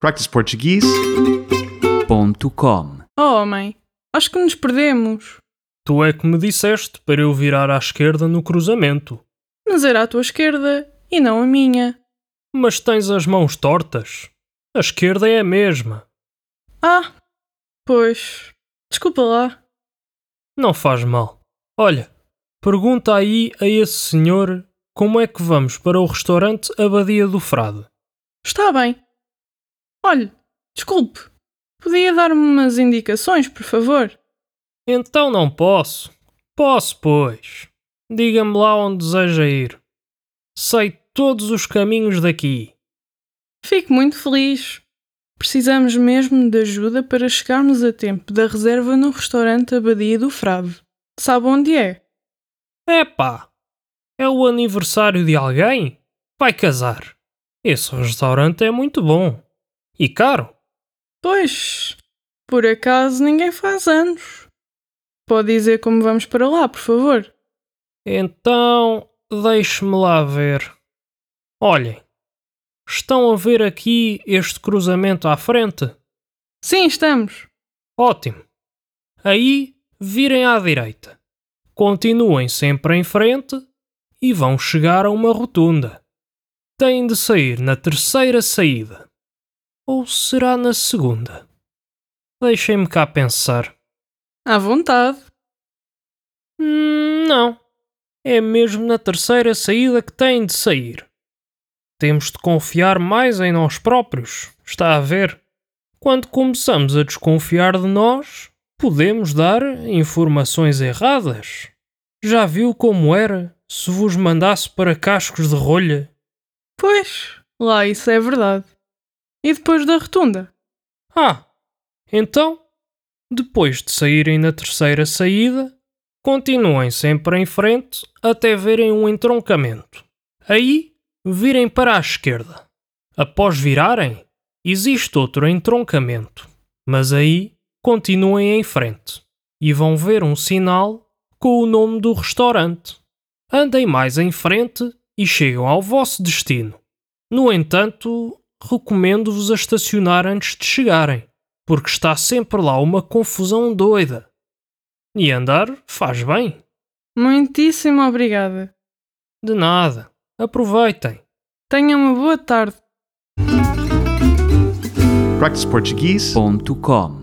practiceportuguese.com Oh, mãe, acho que nos perdemos. Tu é que me disseste para eu virar à esquerda no cruzamento. Mas era a tua esquerda e não a minha. Mas tens as mãos tortas. A esquerda é a mesma. Ah, pois. Desculpa lá. Não faz mal. Olha, pergunta aí a esse senhor como é que vamos para o restaurante Abadia do Frade. Está bem. Olhe, desculpe. Podia dar-me umas indicações, por favor? Então não posso. Posso, pois. Diga-me lá onde deseja ir. Sei todos os caminhos daqui. Fico muito feliz. Precisamos mesmo de ajuda para chegarmos a tempo da reserva no restaurante Abadia do Frade. Sabe onde é? Epá, é o aniversário de alguém? Vai casar. Esse restaurante é muito bom. E caro. Pois, por acaso ninguém faz anos. Pode dizer como vamos para lá, por favor? Então, deixe-me lá ver. Olhem, estão a ver aqui este cruzamento à frente? Sim, estamos. Ótimo. Aí, virem à direita. Continuem sempre em frente e vão chegar a uma rotunda. Têm de sair na terceira saída. Ou será na segunda? Deixem-me cá pensar. À vontade. Hum, não. É mesmo na terceira saída que têm de sair. Temos de confiar mais em nós próprios. Está a ver? Quando começamos a desconfiar de nós, podemos dar informações erradas. Já viu como era se vos mandasse para cascos de rolha? Pois, lá isso é verdade. E depois da rotunda? Ah, então, depois de saírem na terceira saída, continuem sempre em frente até verem um entroncamento. Aí, virem para a esquerda. Após virarem, existe outro entroncamento, mas aí continuem em frente e vão ver um sinal com o nome do restaurante. Andem mais em frente e chegam ao vosso destino. No entanto, recomendo-vos a estacionar antes de chegarem, porque está sempre lá uma confusão doida. E andar faz bem. Muitíssimo obrigada. De nada. Aproveitem. Tenha uma boa tarde. practiceportuguese.com